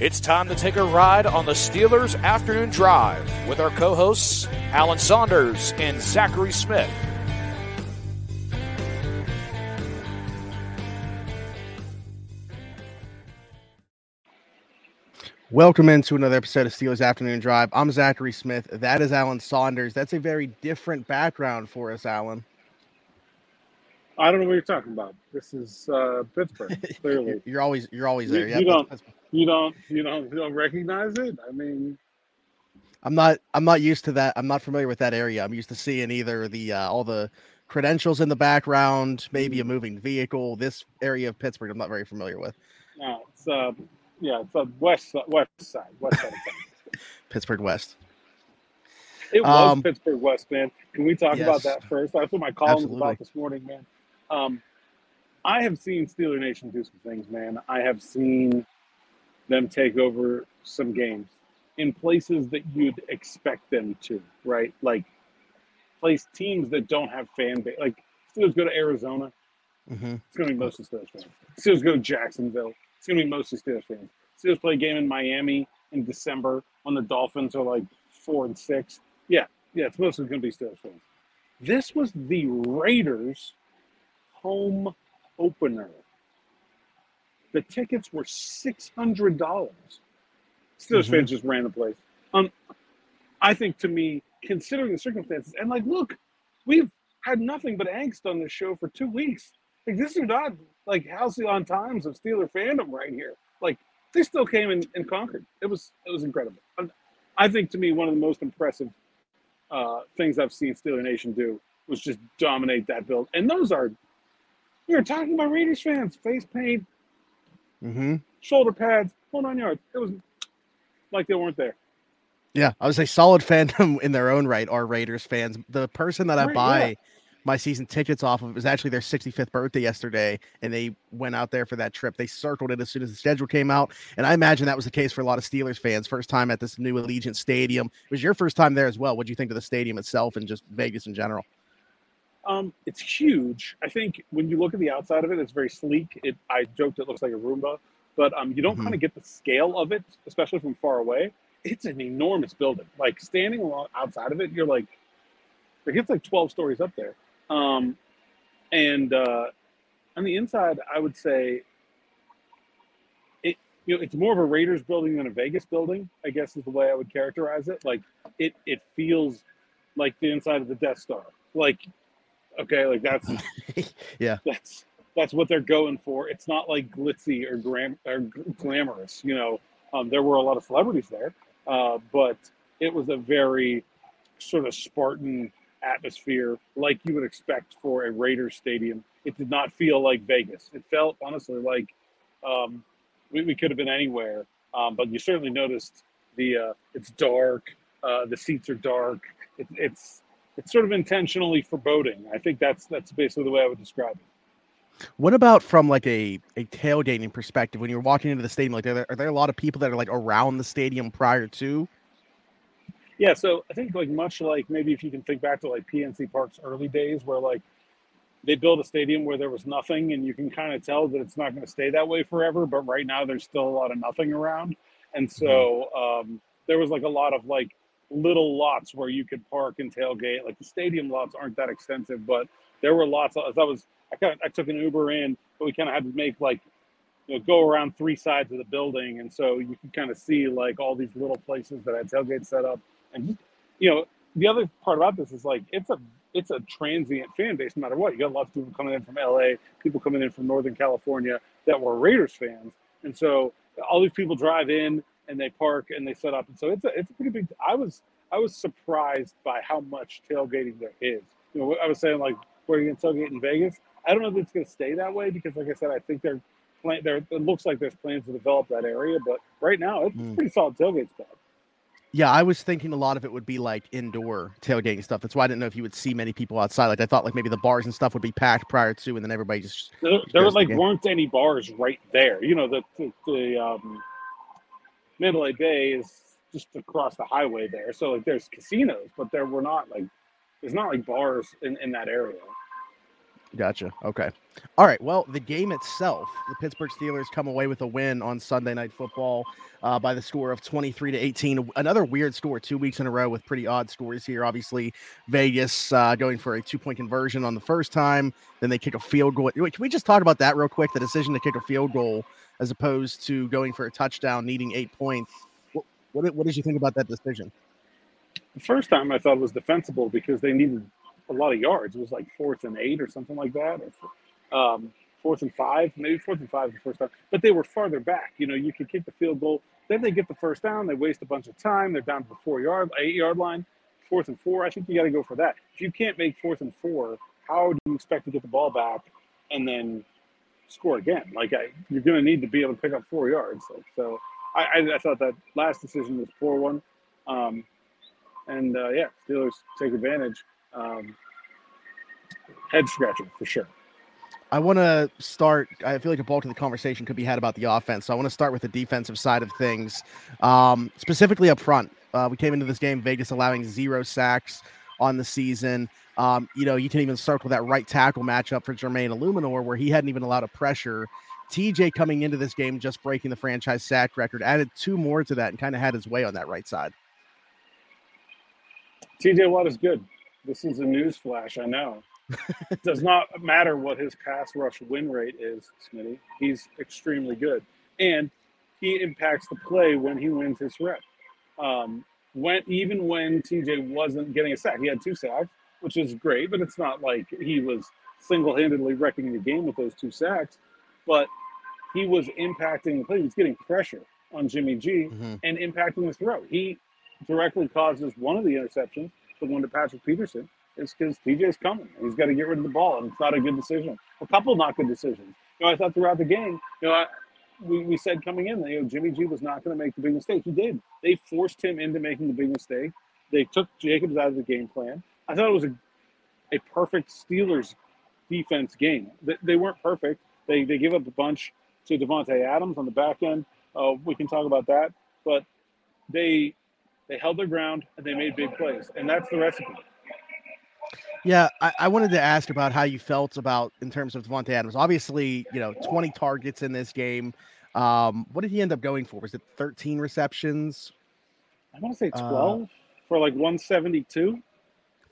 It's time to take a ride on the Steelers Afternoon Drive with our co hosts, Alan Saunders and Zachary Smith. Welcome into another episode of Steelers Afternoon Drive. I'm Zachary Smith. That is Alan Saunders. That's a very different background for us, Alan. I don't know what you're talking about. This is uh, Pittsburgh. Clearly, You're always you're always there. you Yeah, don't- that's- that's- you don't, you don't, you don't recognize it. I mean, I'm not I'm not used to that. I'm not familiar with that area. I'm used to seeing either the uh, all the credentials in the background, maybe a moving vehicle. This area of Pittsburgh, I'm not very familiar with. no, it's uh, yeah, it's uh, west west side, west side. Pittsburgh West. It was Um, Pittsburgh West, man. Can we talk about that first? That's what my column was about this morning, man. Um, I have seen Steeler Nation do some things, man. I have seen them take over some games in places that you'd expect them to, right? Like place teams that don't have fan base. Like Steelers go to Arizona, hmm it's going to be mostly Steelers fans. Steelers go to Jacksonville, it's going to be mostly Steelers fans. Steelers play a game in Miami in December when the Dolphins are like four and six. Yeah, yeah, it's mostly going to be Steelers fans. This was the Raiders' home opener. The tickets were six hundred dollars. Steelers Mhm. fans just ran the place. Um, I think to me, considering the circumstances, and like, look, we've had nothing but angst on this show for two weeks. Like, this is not like halcyon times of Steeler fandom right here. Like, they still came and, and conquered. It was it was incredible. Um, I think to me, one of the most impressive uh, things I've seen Steeler Nation do was just dominate that build. And those are were talking about Raiders fans, face paint, hmm shoulder pads, hold on yards. It was like they weren't there. Yeah, I would say solid fandom in their own right are Raiders fans. The person that I Right, buy yeah. my season tickets off of was actually their 65th birthday yesterday, and they went out there for that trip. They circled it as soon as the schedule came out, and I imagine that was the case for a lot of Steelers fans. First time at this new Allegiant Stadium. It was your first time there as well. What do you think of the stadium itself and just Vegas in general? Um, it's huge. I think when you look at the outside of it, it's very sleek. It I joked it looks like a Roomba, but um, you don't Mhm. kind of get the scale of it, especially from far away. It's an enormous building. Like standing along outside of it, you're like, it gets like 12 stories up there. Um, and uh, on the inside, I would say it. You know, it's more of a Raiders building than a Vegas building. I guess is the way I would characterize it. Like it, it feels like the inside of the Death Star. Like, okay, like that's yeah, that's that's what they're going for. It's not like glitzy or gram or glamorous. You know, um, there were a lot of celebrities there, uh, but it was a very sort of Spartan atmosphere, like you would expect for a Raiders stadium. It did not feel like Vegas. It felt honestly like um, we, we could have been anywhere. Um, but you certainly noticed the uh, it's dark, uh, the seats are dark. It, it's it's sort of intentionally foreboding. I think that's that's basically the way I would describe it. What about from like a, a tailgating perspective? When you're walking into the stadium, like are there, are there a lot of people that are like around the stadium prior to? Yeah, so I think like much like maybe if you can think back to like PNC Park's early days, where like they built a stadium where there was nothing, and you can kind of tell that it's not going to stay that way forever. But right now, there's still a lot of nothing around, and so um, there was like a lot of like little lots where you could park and tailgate. Like the stadium lots aren't that extensive, but there were lots. Of, I was I kind of I took an Uber in, but we kind of had to make like you know, go around three sides of the building, and so you could kind of see like all these little places that had tailgates set up and you know, the other part about this is like it's a it's a transient fan base no matter what. You got lots of people coming in from LA, people coming in from Northern California that were Raiders fans. And so all these people drive in and they park and they set up. And so it's a it's a pretty big I was I was surprised by how much tailgating there is. You know, I was saying like where you can tailgate in Vegas. I don't know if it's going to stay that way because, like I said, I think they're plan. There, it looks like there's plans to develop that area, but right now it's mm. pretty solid tailgate spot. Yeah, I was thinking a lot of it would be like indoor tailgating stuff. That's why I didn't know if you would see many people outside. Like I thought, like maybe the bars and stuff would be packed prior to, and then everybody just there, there were like the weren't any bars right there. You know, the the, the um, Mandalay Bay is just across the highway there, so like there's casinos, but there were not like there's not like bars in in that area. Gotcha. Okay. All right. Well, the game itself, the Pittsburgh Steelers come away with a win on Sunday Night Football uh, by the score of 23 to 18. Another weird score, two weeks in a row with pretty odd scores here. Obviously, Vegas uh, going for a two point conversion on the first time. Then they kick a field goal. Wait, can we just talk about that real quick? The decision to kick a field goal as opposed to going for a touchdown, needing eight points. What, what, what did you think about that decision? The first time I thought it was defensible because they needed a lot of yards. It was like fourth and eight or something like that, or um, fourth and five, maybe fourth and five the first time. But they were farther back. You know, you could kick the field goal. Then they get the first down. They waste a bunch of time. They're down to the four yard, eight yard line. Fourth and four. I think you got to go for that. If you can't make fourth and four, how do you expect to get the ball back and then score again? Like I, you're going to need to be able to pick up four yards. So, so I, I, I, thought that last decision was poor one. Um, and uh, yeah, Steelers take advantage um, head scratcher for sure. I want to start. I feel like a bulk of the conversation could be had about the offense. So I want to start with the defensive side of things, um, specifically up front. Uh, we came into this game Vegas allowing zero sacks on the season. Um, you know, you can even circle that right tackle matchup for Jermaine Eluemunor, where he hadn't even allowed a pressure. TJ coming into this game just breaking the franchise sack record, added two more to that, and kind of had his way on that right side. TJ Watt is good. This is a news flash, I know. it does not matter what his pass rush win rate is, Smitty. He's extremely good. And he impacts the play when he wins his rep. Um, when even when TJ wasn't getting a sack, he had two sacks, which is great, but it's not like he was single-handedly wrecking the game with those two sacks. But he was impacting the play. He was getting pressure on Jimmy G mm-hmm. and impacting the throw. He directly causes one of the interceptions the one to Patrick Peterson is because TJ's coming. He's got to get rid of the ball, and it's not a good decision. A couple not good decisions. You know, I thought throughout the game, you know, I, we, we said coming in, that you know, Jimmy G was not going to make the big mistake. He did. They forced him into making the big mistake. They took Jacobs out of the game plan. I thought it was a, a perfect Steelers defense game. They, they weren't perfect. They, they give up a bunch to Davante Adams on the back end. Uh, we can talk about that, but they they held their ground and they made big plays, and that's the recipe. Yeah, I, I, wanted to ask about how you felt about in terms of Davante Adams. Obviously, you know, 20 targets in this game. Um, what did he end up going for? Was it 13 receptions? I want to say 12 uh, for like 172.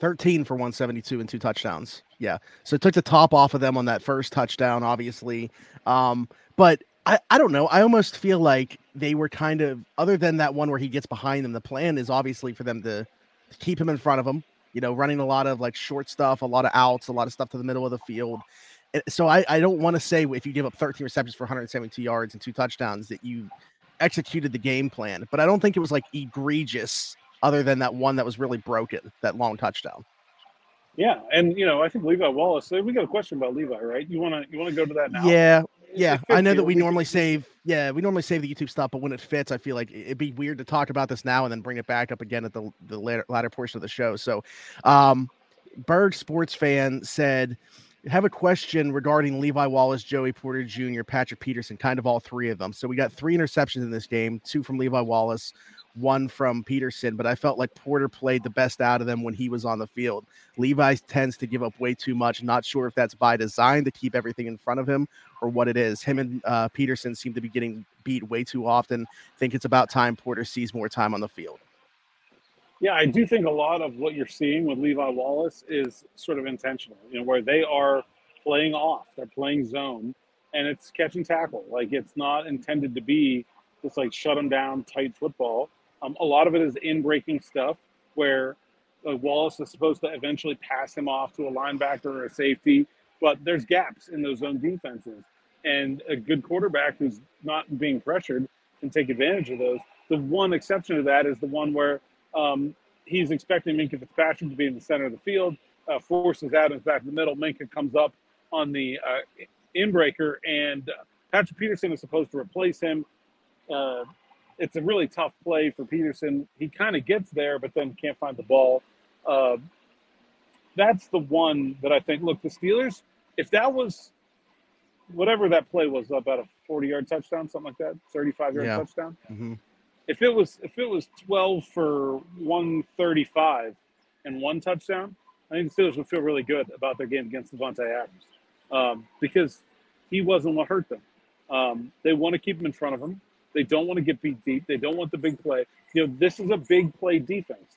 13 for 172 and two touchdowns. Yeah. So it took the top off of them on that first touchdown, obviously. Um, but I, I don't know. I almost feel like they were kind of other than that one where he gets behind them. The plan is obviously for them to, to keep him in front of them, You know, running a lot of like short stuff, a lot of outs, a lot of stuff to the middle of the field. And So I, I don't want to say if you give up 13 receptions for 172 yards and two touchdowns that you executed the game plan, but I don't think it was like egregious other than that one that was really broken, that long touchdown. Yeah, and you know, I think Levi Wallace. We got a question about Levi, right? You want to you want to go to that now? Yeah, yeah. I know that we normally save. Yeah, we normally save the YouTube stuff, but when it fits, I feel like it'd be weird to talk about this now and then bring it back up again at the the later, latter portion of the show. So, um, Berg sports fan said have a question regarding Levi Wallace, Joey Porter Jr., Patrick Peterson, kind of all three of them. So we got three interceptions in this game, two from Levi Wallace, one from Peterson, but I felt like Porter played the best out of them when he was on the field. Levi tends to give up way too much. Not sure if that's by design to keep everything in front of him or what it is. Him and uh, Peterson seem to be getting beat way too often. Think it's about time Porter sees more time on the field. Yeah, I do think a lot of what you're seeing with Levi Wallace is sort of intentional, you know, where they are playing off, they're playing zone, and it's catch and tackle. Like it's not intended to be just like shut them down, tight football. Um, a lot of it is in breaking stuff where uh, Wallace is supposed to eventually pass him off to a linebacker or a safety, but there's gaps in those zone defenses. And a good quarterback who's not being pressured can take advantage of those. The one exception to that is the one where um, he's expecting Minkah Fitzpatrick to be in the center of the field, uh, forces Adams back in the middle. Minkah comes up on the uh, inbreaker, and Patrick Peterson is supposed to replace him. Uh, it's a really tough play for Peterson. He kind of gets there, but then can't find the ball. Uh, that's the one that I think. Look, the Steelers. If that was whatever that play was, about a forty-yard touchdown, something like that, thirty-five-yard yeah. touchdown. Mm-hmm. If it was if it was twelve for one thirty-five and one touchdown, I think the Steelers would feel really good about their game against Davante Adams um, because he wasn't what hurt them. Um, they want to keep him in front of them. They don't want to get beat deep. They don't want the big play. You know, this is a big play defense.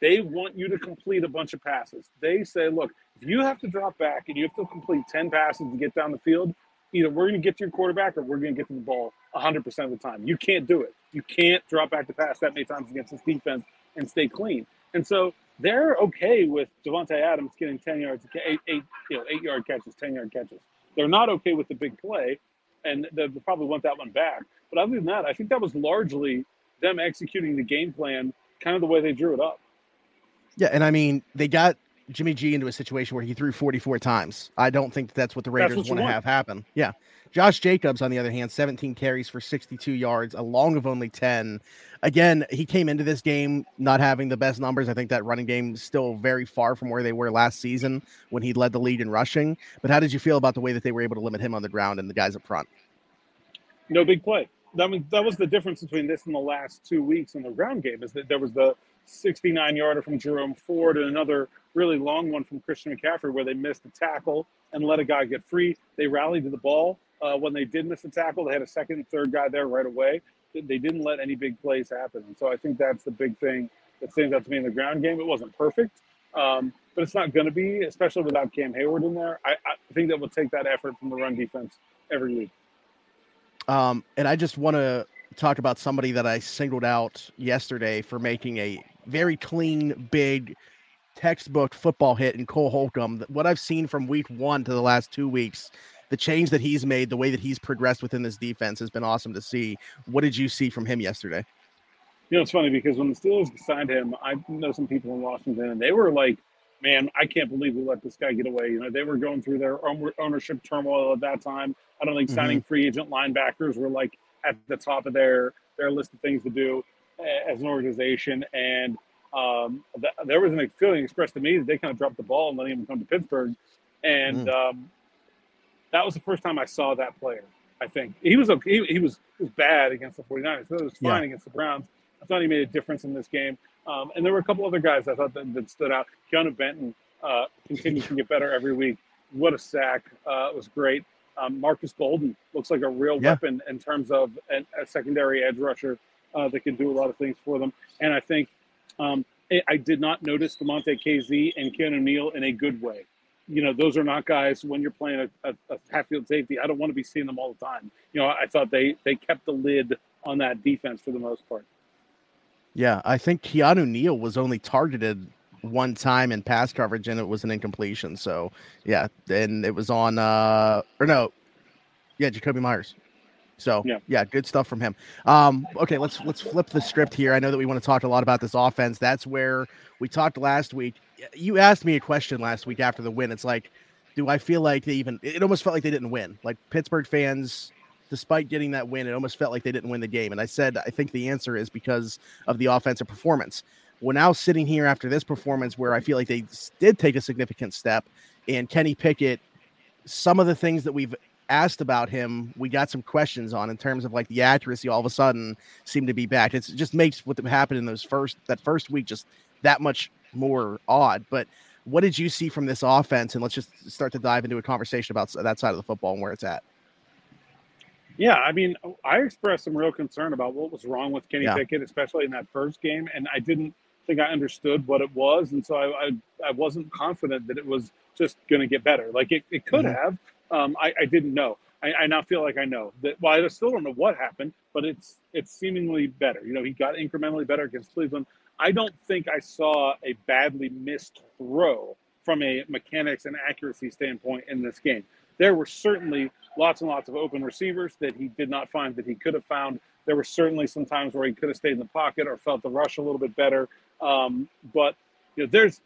They want you to complete a bunch of passes. They say, look, if you have to drop back and you have to complete 10 passes to get down the field, either we're going to get to your quarterback or we're going to get to the ball 100% of the time. You can't do it. You can't drop back to pass that many times against this defense and stay clean. And so they're okay with Davante Adams getting 10 yards, eight, eight, you know, eight yard catches, 10 yard catches. They're not okay with the big play, and they'll probably want that one back. But other than that, I think that was largely them executing the game plan kind of the way they drew it up. Yeah, and I mean, they got Jimmy G into a situation where he threw 44 times. I don't think that's what the Raiders want to have happen. Yeah. Josh Jacobs, on the other hand, 17 carries for 62 yards, a long of only 10. Again, he came into this game not having the best numbers. I think that running game is still very far from where they were last season when he led the league in rushing. But how did you feel about the way that they were able to limit him on the ground and the guys up front? No big play that was that was the difference between this and the last two weeks in the ground game is that there was the 69 yarder from Jerome Ford and another really long one from Christian McCaffrey where they missed a tackle and let a guy get free. They rallied to the ball. Uh, when they did miss a tackle, they had a second and third guy there right away. They didn't let any big plays happen. And so I think that's the big thing that stands out to me in the ground game. It wasn't perfect, um, but it's not going to be, especially without Cam Heyward in there. I, I think that will take that effort from the run defense every week. Um, and I just want to talk about somebody that I singled out yesterday for making a very clean, big textbook football hit in Cole Holcomb. What I've seen from week one to the last two weeks, the change that he's made, the way that he's progressed within this defense has been awesome to see. What did you see from him yesterday? You know, it's funny because when the Steelers signed him, I know some people in Washington, and they were like, man, I can't believe we let this guy get away. You know, they were going through their ownership turmoil at that time. I don't think mm-hmm. signing free agent linebackers were like at the top of their their list of things to do as an organization. And um, th- there was a feeling expressed to me that they kind of dropped the ball and letting him come to Pittsburgh. And mm. um, that was the first time I saw that player. I think he was okay. He, he was he was bad against the 49ers. So it was fine yeah. against the Browns. I thought he made a difference in this game. Um, and there were a couple other guys I thought that, that stood out. Keanu Benton uh, continues to get better every week. What a sack! Uh, it was great. Um, Markus Golden looks like a real yeah. weapon in terms of an, a secondary edge rusher uh, that can do a lot of things for them. And I think um, I did not notice Damontae Kazee and Keanu Neal in a good way. You know, those are not guys when you're playing a, a, a half-field safety. I don't want to be seeing them all the time. You know, I thought they they kept the lid on that defense for the most part. Yeah, I think Keanu Neal was only targeted one time in pass coverage and it was an incompletion. So yeah, and it was on uh or no, yeah, Jakobi Myers. So yeah. yeah, good stuff from him. Um, okay, let's let's flip the script here. I know that we want to talk a lot about this offense. That's where we talked last week. You asked me a question last week after the win. It's like, do I feel like they even? It almost felt like they didn't win. Like Pittsburgh fans, despite getting that win, it almost felt like they didn't win the game. And I said I think the answer is because of the offensive performance. We're now sitting here after this performance where I feel like they did take a significant step, and Kenny Pickett. Some of the things that we've asked about him, we got some questions on in terms of like the accuracy. All of a sudden, seemed to be back. It's, it just makes what happened in those first that first week just that much more odd. But what did you see from this offense? And let's just start to dive into a conversation about that side of the football and where it's at. Yeah, I mean, I expressed some real concern about what was wrong with Kenny yeah. Pickett, especially in that first game, and I didn't think I understood what it was, and so I I, I wasn't confident that it was just going to get better. Like it, it could mm-hmm. have, um, I, I, didn't know. I, I, now feel like I know that. Well, I still don't know what happened, but it's it's seemingly better. You know, he got incrementally better against Cleveland. I don't think I saw a badly missed throw from a mechanics and accuracy standpoint in this game. There were certainly lots and lots of open receivers that he did not find that he could have found. There were certainly some times where he could have stayed in the pocket or felt the rush a little bit better. Um, but you know, there's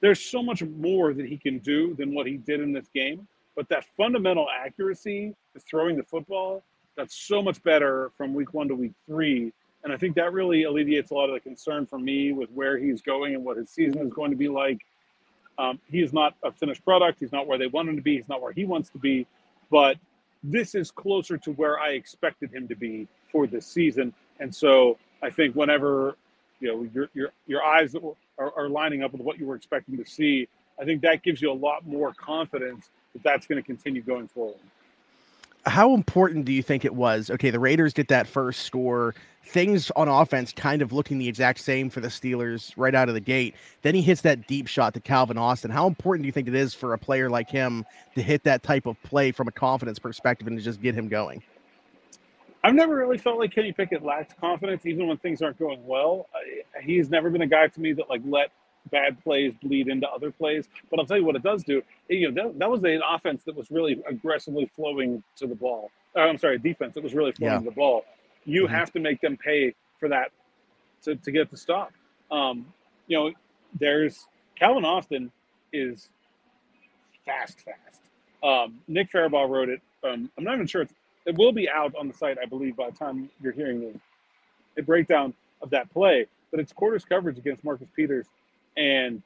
there's so much more that he can do than what he did in this game. But that fundamental accuracy is throwing the football. That's so much better from week one to week three. And I think that really alleviates a lot of the concern for me with where he's going and what his season is going to be like. Um, he is not a finished product. He's not where they want him to be. He's not where he wants to be. But this is closer to where I expected him to be for this season. And so I think whenever you know your your your eyes are, are lining up with what you were expecting to see, I think that gives you a lot more confidence that that's going to continue going forward. How important do you think it was? Okay, the Raiders get that first score. Things on offense kind of looking the exact same for the Steelers right out of the gate. Then he hits that deep shot to Calvin Austin. How important do you think it is for a player like him to hit that type of play from a confidence perspective and to just get him going? I've never really felt like Kenny Pickett lacked confidence, even when things aren't going well. He's never been a guy to me that like let bad plays bleed into other plays. But I'll tell you what it does do. You know, that, that was an offense that was really aggressively flowing to the ball. Uh, I'm sorry, defense that was really flowing yeah. to the ball. You mm-hmm. have to make them pay for that to, to get the stop. Um, you know, there's Calvin Austin is fast, fast. Um, Nick Farabaugh wrote it. Um, I'm not even sure it's, it will be out on the site, I believe, by the time you're hearing the, the breakdown of that play. But it's quarters coverage against Marcus Peters and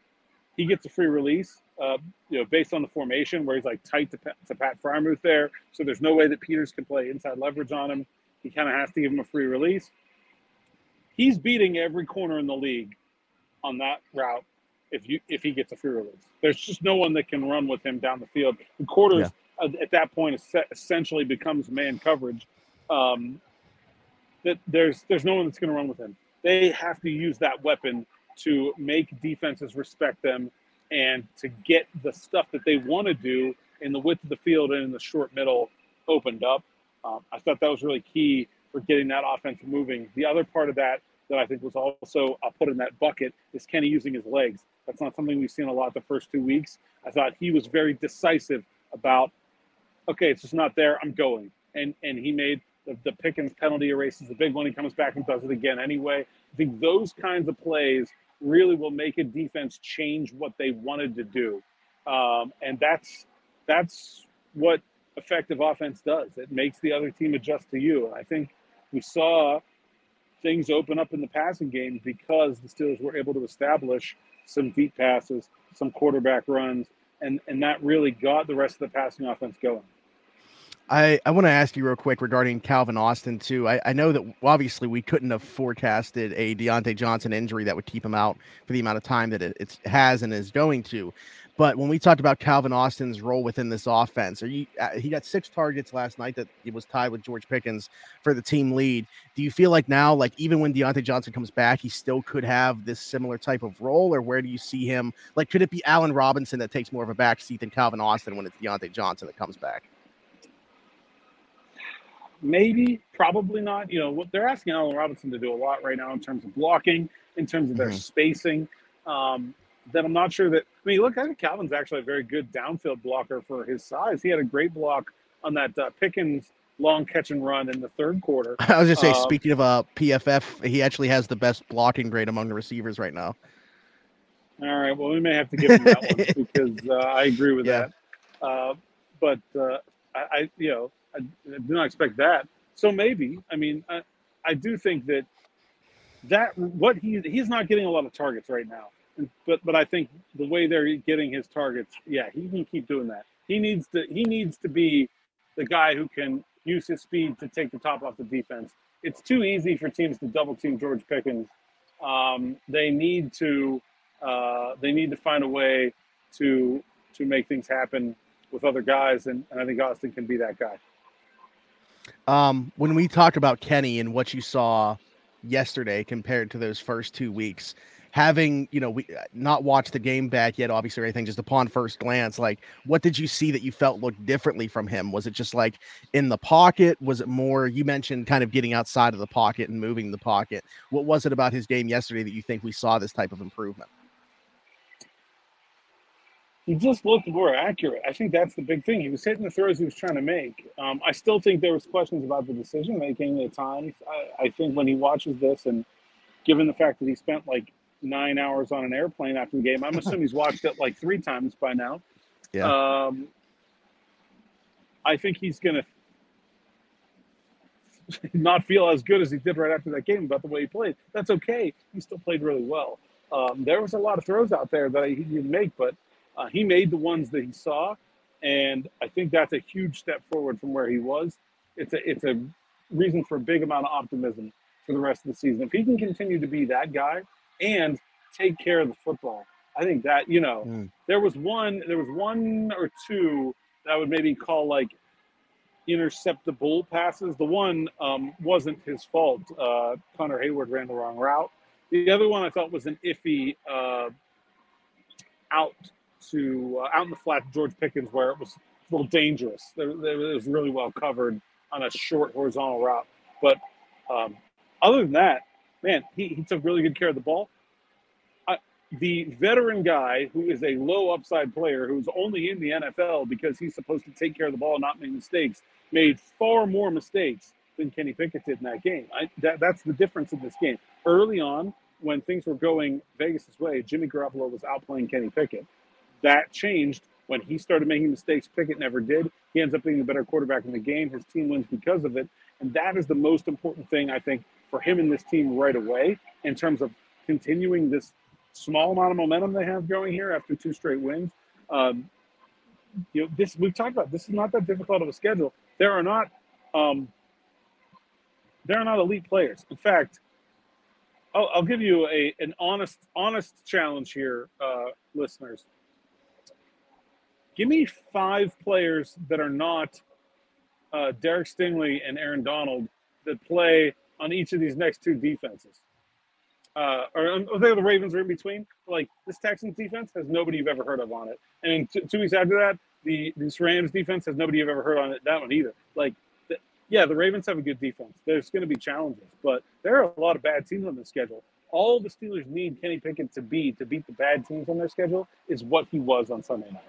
he gets a free release, uh, you know, based on the formation where he's like tight to, to Pat Freiermuth there. So there's no way that Peters can play inside leverage on him. He kind of has to give him a free release. He's beating every corner in the league on that route if you if he gets a free release. There's just no one that can run with him down the field. The quarters yeah. at that point essentially becomes man coverage. Um, that there's there's no one that's going to run with him. They have to use that weapon to make defenses respect them and to get the stuff that they want to do in the width of the field and in the short middle opened up. Um, I thought that was really key for getting that offense moving. The other part of that that I think was also I'll put in that bucket is Kenny using his legs. That's not something we've seen a lot the first two weeks. I thought he was very decisive about, okay, it's just not there. I'm going, and and he made the, the Pickens penalty erases the big one. He comes back and does it again anyway. I think those kinds of plays really will make a defense change what they wanted to do. Um, and that's that's what effective offense does. It makes the other team adjust to you. I think we saw things open up in the passing game because the Steelers were able to establish some deep passes, some quarterback runs, and, and that really got the rest of the passing offense going. I, I want to ask you real quick regarding Calvin Austin too. I, I know that obviously we couldn't have forecasted a Diontae Johnson injury that would keep him out for the amount of time that it, it has and is going to. But when we talked about Calvin Austin's role within this offense, you uh, he got six targets last night that he was tied with George Pickens for the team lead. Do you feel like now, like even when Diontae Johnson comes back, he still could have this similar type of role, or where do you see him? Like, could it be Allen Robinson that takes more of a backseat than Calvin Austin when it's Diontae Johnson that comes back? Maybe, probably not. You know, what they're asking Allen Robinson to do a lot right now in terms of blocking, in terms of their mm-hmm. spacing. Um, that I'm not sure that. I mean, look, I think Calvin's actually a very good downfield blocker for his size. He had a great block on that uh, Pickens long catch and run in the third quarter. I was just say, Um, speaking of uh, PFF, he actually has the best blocking grade among the receivers right now. All right. Well, we may have to give him that one because uh, I agree with Yeah. that. Uh, but uh, I, I, you know, I, I do not expect that. So maybe. I mean, I, I do think that that what he he's not getting a lot of targets right now. But but I think the way they're getting his targets, yeah, he can keep doing that. He needs to he needs to be the guy who can use his speed to take the top off the defense. It's too easy for teams to double team George Pickens. Um, they need to uh, they need to find a way to to make things happen with other guys, and, and I think Austin can be that guy. Um, when we talk about Kenny and what you saw yesterday compared to those first two weeks, having you know we uh, not watched the game back yet, obviously or anything, just upon first glance, like what did you see that you felt looked differently from him? Was it just like in the pocket? Was it more? You mentioned kind of getting outside of the pocket and moving the pocket. What was it about his game yesterday that you think we saw this type of improvement? He just looked more accurate. I think that's the big thing. He was hitting the throws he was trying to make. Um, I still think there was questions about the decision making at times. I, I think when he watches this, and given the fact that he spent like nine hours on an airplane after the game, I'm assuming he's watched it like three times by now. Yeah. Um, I think he's going to not feel as good as he did right after that game about the way he played. That's okay. He still played really well. Um, there was a lot of throws out there that he didn't make, but uh, he made the ones that he saw, and I think that's a huge step forward from where he was. It's a it's a reason for a big amount of optimism for the rest of the season. If he can continue to be that guy and take care of the football, I think that you know Mm. there was one there was one or two that I would maybe call like interceptable passes. The one um, wasn't his fault. Uh, Connor Heyward ran the wrong route. The other one I thought was an iffy uh, out to uh, out in the flat George Pickens where it was a little dangerous. There, there, it was really well covered on a short horizontal route. But um, other than that, man, he, he took really good care of the ball. The veteran guy who is a low upside player who's only in the NFL because he's supposed to take care of the ball and not make mistakes made far more mistakes than Kenny Pickett did in that game. I, that, that's the difference in this game. Early on, when things were going Vegas' way, Jimmy Garoppolo was outplaying Kenny Pickett. That changed when he started making mistakes Pickett never did. He ends up being a better quarterback in the game. His team wins because of it. And that is the most important thing, I think, for him and this team right away in terms of continuing this small amount of momentum they have going here after two straight wins. Um, you know, this we've talked about. This is not that difficult of a schedule. There are not, um, there are not elite players. In fact, I'll, I'll give you a an honest honest challenge here, uh, listeners. Give me five players that are not uh, Derek Stingley and Aaron Donald that play on each of these next two defenses. Uh, or um, I think the Ravens are in between. Like this Texans defense has nobody you've ever heard of on it, and t- two weeks after that, the this Rams defense has nobody you've ever heard on it. That one either. Like, yeah, the Ravens have a good defense. There's going to be challenges, but there are a lot of bad teams on the schedule. All the Steelers need Kenny Pickett to be to beat the bad teams on their schedule is what he was on Sunday night.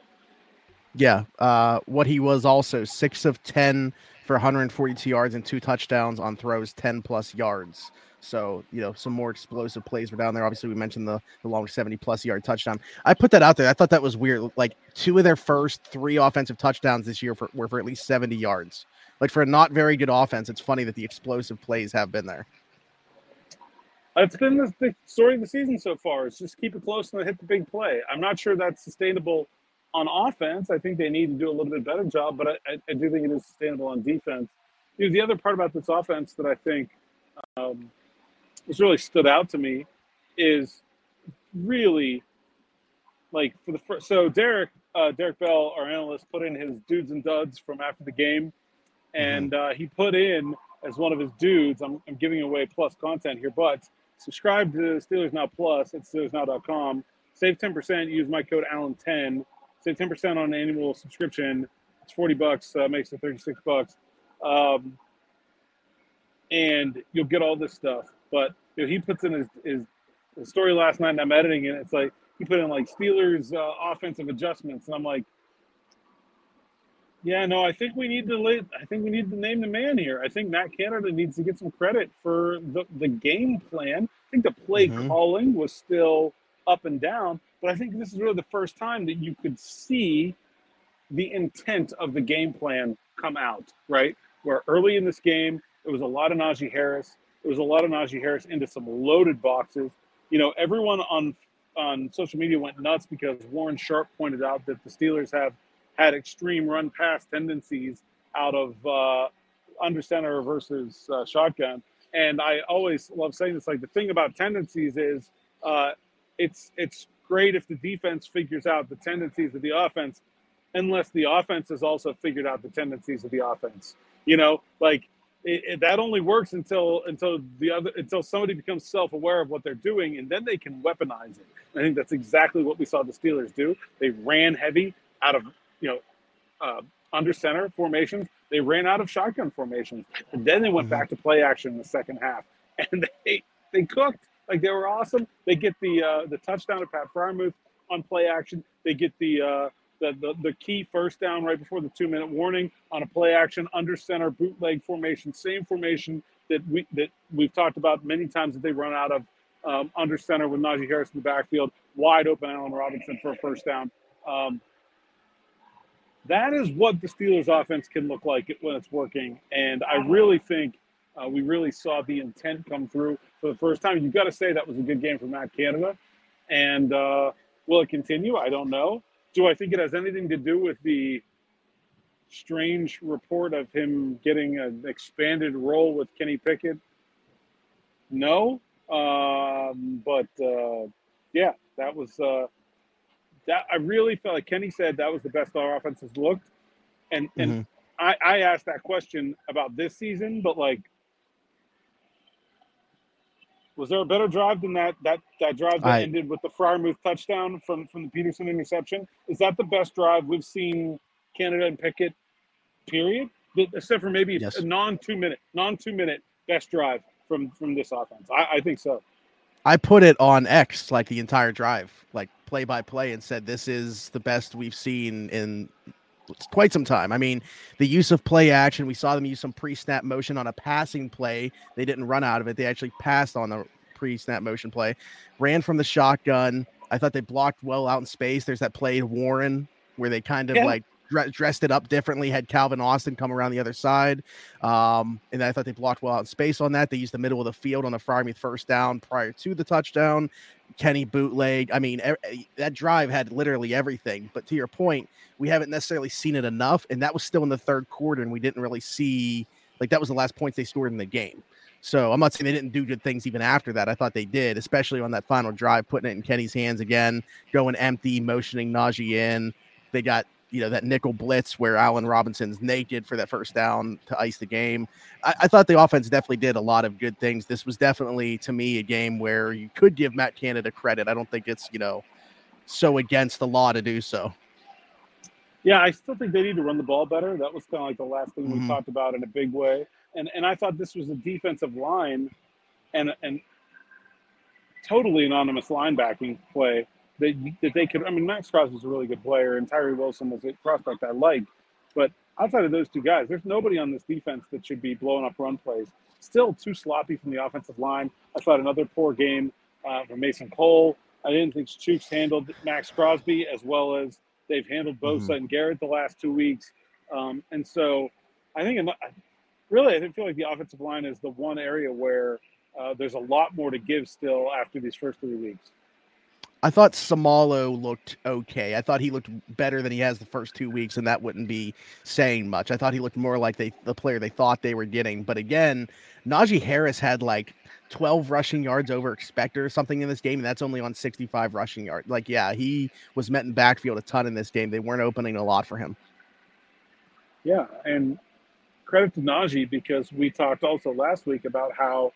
Yeah. Uh, what he was also six of 10 for 142 yards and two touchdowns on throws 10 plus yards. So, you know, some more explosive plays were down there. Obviously, we mentioned the, the long 70 plus yard touchdown. I put that out there. I thought that was weird. Like, two of their first three offensive touchdowns this year for, were for at least 70 yards. Like, for a not very good offense, it's funny that the explosive plays have been there. It's been the, the story of the season so far. Is just keep it close and hit the big play. I'm not sure that's sustainable on offense. I think they need to do a little bit better job, but I, I, do think it is sustainable on defense. You know, the other part about this offense that I think um, has really stood out to me is really like for the first. So Derek, uh, Derek Bell, our analyst, put in his dudes and duds from after the game, and uh, he put in as one of his dudes. I'm, I'm giving away plus content here, but subscribe to Steelers Now Plus at SteelersNow.com. Save 10%. Use my code Allen10. Save 10% on an annual subscription. It's 40 bucks. Uh, makes it 36 bucks. Um, and you'll get all this stuff. But you know, he puts in his, his, his story last night, and I'm editing it. It's like he put in like Steelers uh, offensive adjustments, and I'm like, Yeah, no, I think we need to lay, I think we need to name the man here. I think Matt Canada needs to get some credit for the, the game plan. I think the play Mhm. calling was still up and down, but I think this is really the first time that you could see the intent of the game plan come out, right? Where early in this game, it was a lot of Najee Harris. It was a lot of Najee Harris into some loaded boxes. You know, everyone on on social media went nuts because Warren Sharp pointed out that the Steelers have had extreme run pass tendencies out of uh, under center versus uh, shotgun. And I always love saying this. Like the thing about tendencies is, uh, it's it's great if the defense figures out the tendencies of the offense, unless the offense has also figured out the tendencies of the offense. You know, like it, it, that only works until until the other until somebody becomes self-aware of what they're doing, and then they can weaponize it. And I think that's exactly what we saw the Steelers do. They ran heavy out of you know uh, under center formations. They ran out of shotgun formations, and then they went back to play action in the second half, and they they cooked like they were awesome. They get the uh, the touchdown to Pat Freiermuth on play action. They get the uh, the, the the key first down right before the two minute warning on a play action under center bootleg formation, same formation that we that we've talked about many times that they run out of um, under center with Najee Harris in the backfield, wide open Allen Robinson for a first down. Um, that is what the Steelers offense can look like when it's working. And I really think uh, we really saw the intent come through for the first time. You've got to say that was a good game for Matt Canada. And uh, will it continue? I don't know. Do I think it has anything to do with the strange report of him getting an expanded role with Kenny Pickett? No. Um, but uh, yeah, that was. Uh, that I really felt like Kenny said that was the best our offense has looked, and and Mhm. I, I asked that question about this season, but like, was there a better drive than that that that drive that I- ended with the Freiermuth touchdown from from the Peterson interception? Is that the best drive we've seen Canada and Pickett? Period. Except for maybe Yes. a non two minute non two minute best drive from from this offense. I, I think so. I put it on X like the entire drive, like play by play, and said this is the best we've seen in quite some time. I mean, the use of play action, we saw them use some pre snap motion on a passing play. They didn't run out of it, they actually passed on the pre snap motion play, ran from the shotgun. I thought they blocked well out in space. There's that play Warren where they kind of Yeah. like dressed it up differently, had Calvin Austin come around the other side. Um, and I thought they blocked well out in space on that. They used the middle of the field on the Freiermuth first down prior to the touchdown. Kenny bootleg. I mean, e- that drive had literally everything. But to your point, we haven't necessarily seen it enough, and that was still in the third quarter, and we didn't really see like that was the last points they scored in the game. So I'm not saying they didn't do good things even after that. I thought they did, especially on that final drive, putting it in Kenny's hands again, going empty, motioning Najee in. They got you know that nickel blitz where Allen Robinson's naked for that first down to ice the game. I, I thought the offense definitely did a lot of good things. This was definitely to me a game where you could give Matt Canada credit. I don't think it's you know so against the law to do so. Yeah, I still think they need to run the ball better. That was kind of like the last thing we Mhm. talked about in a big way. And and I thought this was a defensive line and and totally anonymous linebacking play that that they could. I mean, Maxx Crosby's a really good player, and Tyree Wilson was a prospect I liked. But outside of those two guys, there's nobody on this defense that should be blowing up run plays. Still too sloppy from the offensive line. I thought another poor game uh, from Mason Cole. I didn't think Chuks handled Maxx Crosby as well as they've handled Bosa and Garrett the last two weeks. Um, and so I think, really, I feel like the offensive line is the one area where uh, there's a lot more to give still after these first three weeks. I thought Seumalo looked okay. I thought he looked better than he has the first two weeks, and that wouldn't be saying much. I thought he looked more like they the player they thought they were getting. But again, Najee Harris had like 12 rushing yards over expected or something in this game, and that's only on 65 rushing yards. Like, yeah, he was met in backfield a ton in this game. They weren't opening a lot for him. Yeah, and credit to Najee because we talked also last week about how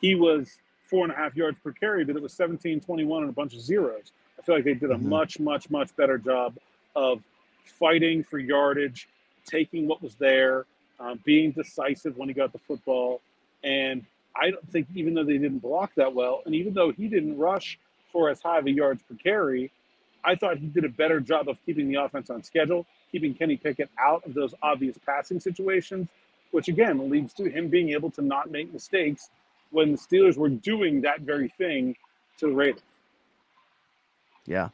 he was four and a half yards per carry, but it was 17, 21, and a bunch of zeros. I feel like they did a Mhm. much, much, much better job of fighting for yardage, taking what was there, um, being decisive when he got the football. And I don't think, even though they didn't block that well, and even though he didn't rush for as high of a yards per carry, I thought he did a better job of keeping the offense on schedule, keeping Kenny Pickett out of those obvious passing situations, which again leads to him being able to not make mistakes when the Steelers were doing that very thing to the Raiders. Yeah.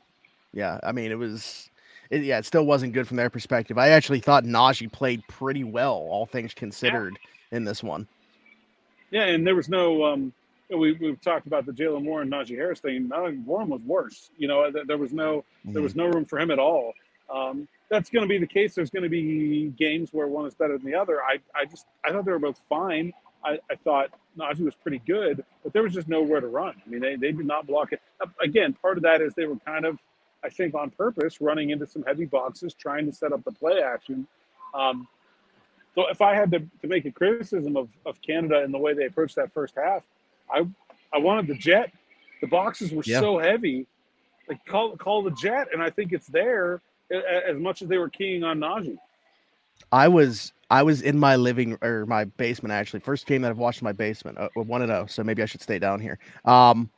Yeah. I mean, it was, it, yeah, it still wasn't good from their perspective. I actually thought Najee played pretty well, all things considered, yeah. in this one. Yeah. And there was no, um, we, we've talked about the Jaylen Warren Najee Harris thing. Najee Warren was worse. You know, there was no mm-hmm. there was no room for him at all. Um, that's going to be the case. There's going to be games where one is better than the other. I, I just I thought they were both fine. I, I thought Najee was pretty good, but there was just nowhere to run. I mean, they, they did not block it. Again, part of that is they were kind of, I think, on purpose, running into some heavy boxes, trying to set up the play action. Um, so if I had to, to make a criticism of, of Canada and the way they approached that first half, I I wanted the jet. The boxes were yeah. so heavy. Like call call the jet, and I think it's there as much as they were keying on Najee. I was I was in my living or my basement actually. First game that I've watched in my basement. Uh, one and zero, oh, so maybe I should stay down here. Um,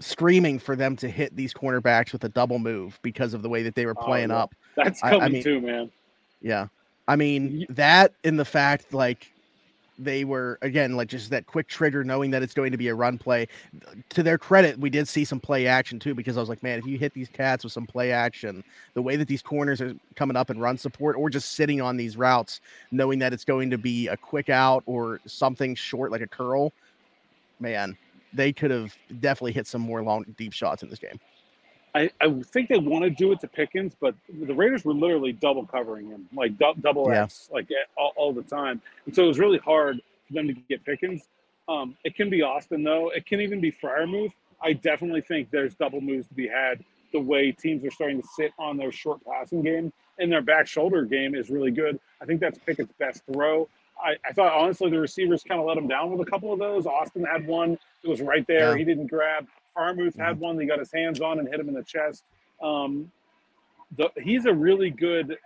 screaming for them to hit these cornerbacks with a double move because of the way that they were oh, playing oh, up. That's coming I, I mean, too, man. Yeah, I mean that in the fact like they were again like just that quick trigger knowing that it's going to be a run play. To their credit we did see some play action too because i was like man if you hit these cats with some play action the way that these corners are coming up and run support or just sitting on these routes knowing that it's going to be a quick out or something short like a curl man they could have definitely hit some more long deep shots in this game I, I think they want to do it to Pickens, but the Raiders were literally double covering him, like du- double yeah. X, like all, all, the time. And so it was really hard for them to get Pickens. Um, it can be Austin, though. It can even be Freiermuth. I definitely think there's double moves to be had the way teams are starting to sit on their short passing game and their back shoulder game is really good. I think that's Pickett's best throw. I, I thought, honestly, the receivers kind of let him down with a couple of those. Austin had one it was right there. Yeah. He didn't grab. Freiermuth had mm-hmm. one that he got his hands on and hit him in the chest. Um, the, he's a really good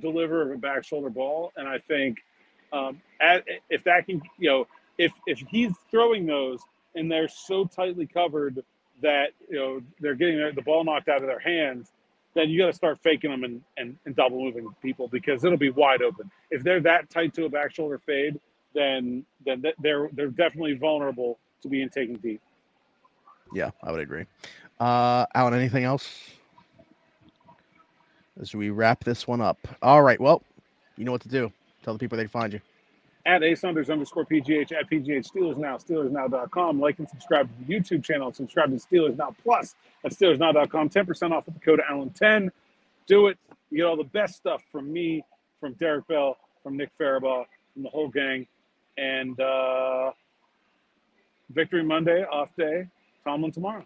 deliverer of a back shoulder ball, and I think um, at, if that can, you know, if if he's throwing those and they're so tightly covered that you know they're getting their, the ball knocked out of their hands, then you got to start faking them and, and, and double moving people because it'll be wide open. If they're that tight to a back shoulder fade, then then they're they're definitely vulnerable to being taken deep. Yeah, I would agree. Uh, Alan, anything else? As we wrap this one up. All right. Well, you know what to do. Tell the people they can find you. At A Saunders underscore PGH at PGH Steelers Now, SteelersNow.com. Like and subscribe to the YouTube channel. Subscribe to Steelers Now Plus at SteelersNow.com. 10% off with the code Allen10. Do it. You get all the best stuff from me, from Derek Bell, from Nick Farabaugh, from the whole gang. And uh, Victory Monday, off day. Tomlin tomorrow.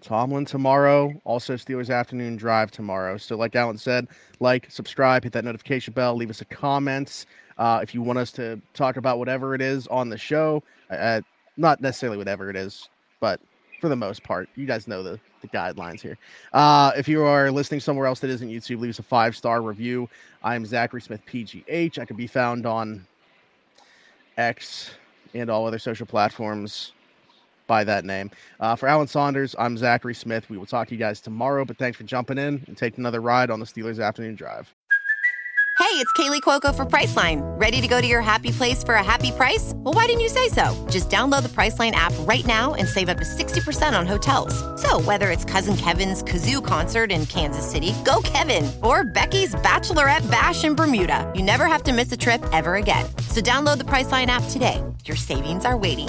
Tomlin tomorrow. Also, Steelers afternoon drive tomorrow. So, like Alan said, like, subscribe, hit that notification bell, leave us a comment. Uh, if you want us to talk about whatever it is on the show, uh, not necessarily whatever it is, but for the most part, you guys know the, the guidelines here. Uh, if you are listening somewhere else that isn't YouTube, leave us a five star review. I'm Zachary Smith PGH. I can be found on X and all other social platforms by that name. Uh, for Alan Saunders, I'm Zachary Smith. We will talk to you guys tomorrow, but thanks for jumping in and taking another ride on the Steelers Afternoon Drive. Hey, it's Kaley Cuoco for Priceline. Ready to go to your happy place for a happy price? Well, why didn't you say so? Just download the Priceline app right now and save up to 60% on hotels. So, whether it's Cousin Kevin's Kazoo concert in Kansas City, go Kevin, or Becky's Bachelorette Bash in Bermuda, you never have to miss a trip ever again. So, download the Priceline app today. Your savings are waiting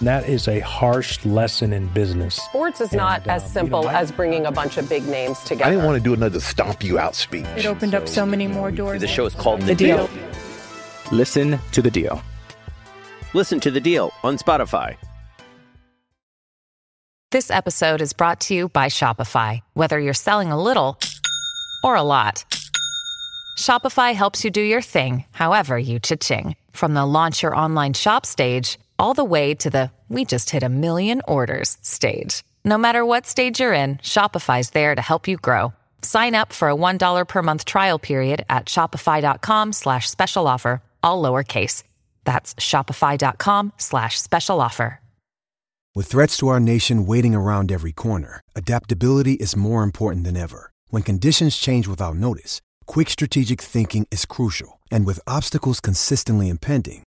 that is a harsh lesson in business. Sports is and, not uh, as simple you know, as bringing a bunch of big names together. I didn't want to do another stomp you out speech. It opened so, up so many more doors. The show is called The, the deal. deal. Listen to the deal. Listen to the deal on Spotify. This episode is brought to you by Shopify. Whether you're selling a little or a lot. Shopify helps you do your thing, however you cha-ching. From the launch your online shop stage, all the way to the we just hit a million orders stage. No matter what stage you're in, Shopify's there to help you grow. Sign up for a $1 per month trial period at shopify.com slash special offer, all lowercase. That's shopify.com slash special offer. With threats to our nation waiting around every corner, adaptability is more important than ever. When conditions change without notice, quick strategic thinking is crucial. And with obstacles consistently impending,